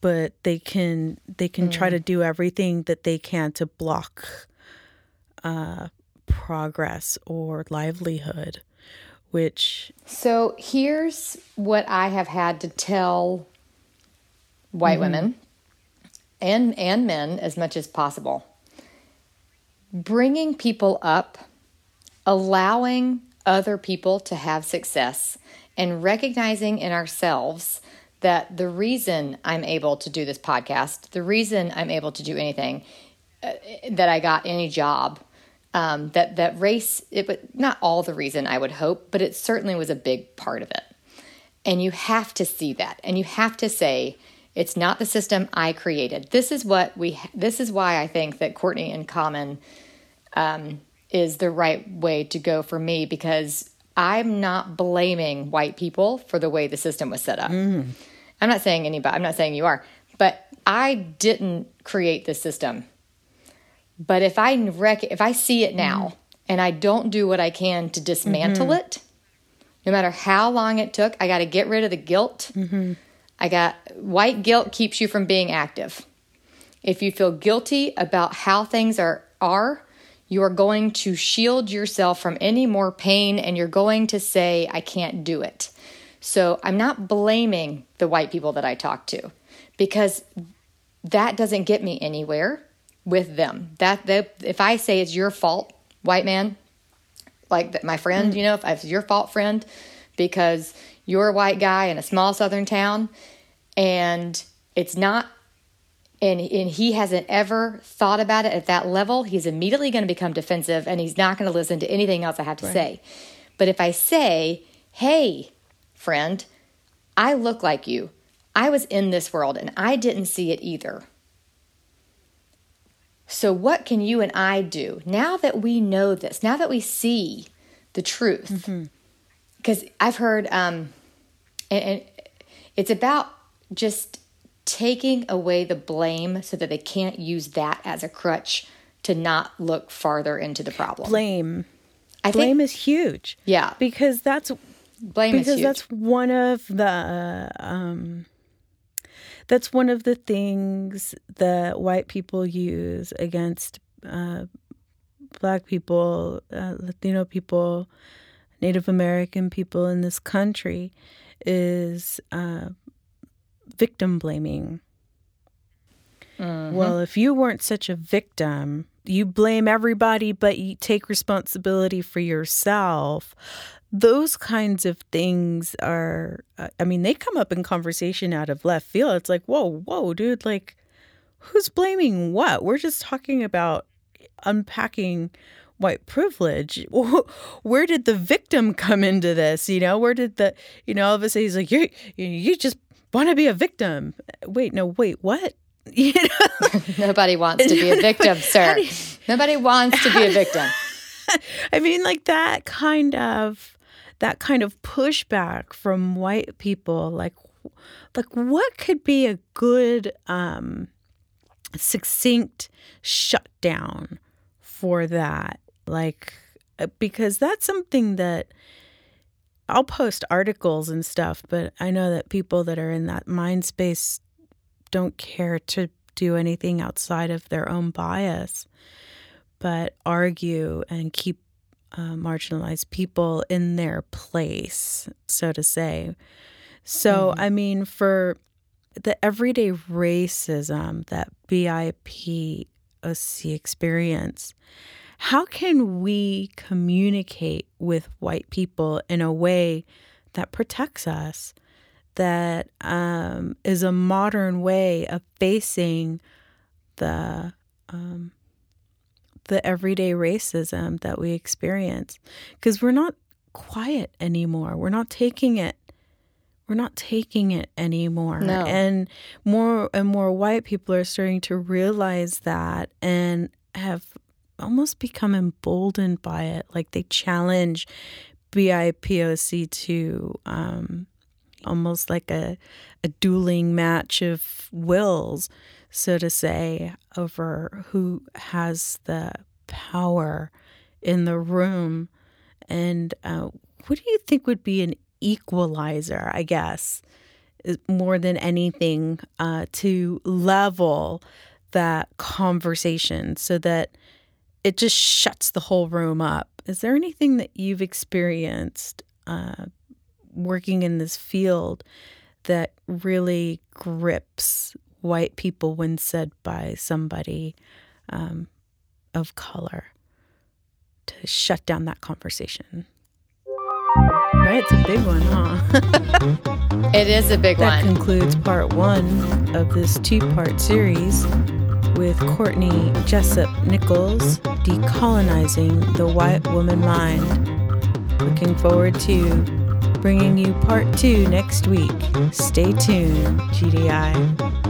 but they can they can mm. try to mm. do everything that they can to block uh, progress or livelihood. Which so here's what I have had to tell white mm-hmm. women and and men as much as possible. Bringing people up allowing other people to have success and recognizing in ourselves that the reason I'm able to do this podcast, the reason I'm able to do anything, uh, that I got any job, um, that that race, it was not all the reason I would hope, but it certainly was a big part of it. And you have to see that, and you have to say, it's not the system I created. This is what we. This is why I think that Courtney in Common um, is the right way to go for me because I'm not blaming white people for the way the system was set up. Mm. I'm not saying anybody, I'm not saying you are, but I didn't create the system. But if I rec- if I see it now mm. and I don't do what I can to dismantle mm-hmm. it, no matter how long it took, I got to get rid of the guilt. Mm-hmm. I got white guilt keeps you from being active. If you feel guilty about how things are are, you are going to shield yourself from any more pain and you're going to say, I can't do it. So I'm not blaming the white people that I talk to because that doesn't get me anywhere with them. That, that if I say it's your fault, white man, like my friend, mm. you know, if it's your fault, friend, because you're a white guy in a small southern town and it's not and, and he hasn't ever thought about it at that level, he's immediately going to become defensive and he's not going to listen to anything else I have to right. say. But if I say, hey, friend, I look like you, I was in this world and I didn't see it either. So, what can you and I do now that we know this, now that we see the truth? Because mm-hmm. I've heard, um, and, and it's about just taking away the blame so that they can't use that as a crutch to not look farther into the problem. Blame. I blame think, is huge. Yeah. Because that's blame because that's one of the um that's one of the things that white people use against uh, black people, uh, Latino people, Native American people in this country is uh, victim blaming. Mm-hmm. Well, if you weren't such a victim, you blame everybody, but you take responsibility for yourself. Those kinds of things are, uh, I mean, they come up in conversation out of left field. It's like, whoa, whoa, dude, like, who's blaming what? We're just talking about unpacking white privilege. [LAUGHS] Where did the victim come into this? You know, where did the, you know, all of a sudden he's like, you, you just want to be a victim. Wait, no, wait, what? [LAUGHS] You know? Nobody wants to be a [LAUGHS] victim, sir. You, Nobody wants to be a victim. [LAUGHS] I mean, like that kind of that kind of pushback from white people, like like what could be a good um succinct shutdown for that? Like uh, because that's something that I'll post articles and stuff, but I know that people that are in that mind space don't care to do anything outside of their own bias, but argue and keep uh, marginalized people in their place, so to say. So, mm. I mean, for the everyday racism that BIPOC experience, how can we communicate with white people in a way that protects us, that um, is a modern way of facing the um, the everyday racism that we experience? Because we're not quiet anymore. We're not taking it we're not taking it anymore. No. And more and more white people are starting to realize that and have almost become emboldened by it. Like they challenge BIPOC to um, almost like a, a dueling match of wills, so to say, over who has the power in the room. And uh, what do you think would be an equalizer, I guess, more than anything, uh, to level that conversation so that it just shuts the whole room up. Is there anything that you've experienced uh, working in this field that really grips white people when said by somebody um, of color to shut down that conversation? Right, it's a big one, huh? it is a big that one. That concludes part one of this two part series with Courtney Jessup Nichols, Decolonizing the White Woman Mind. Looking forward to bringing you part two next week. Stay tuned, GDI.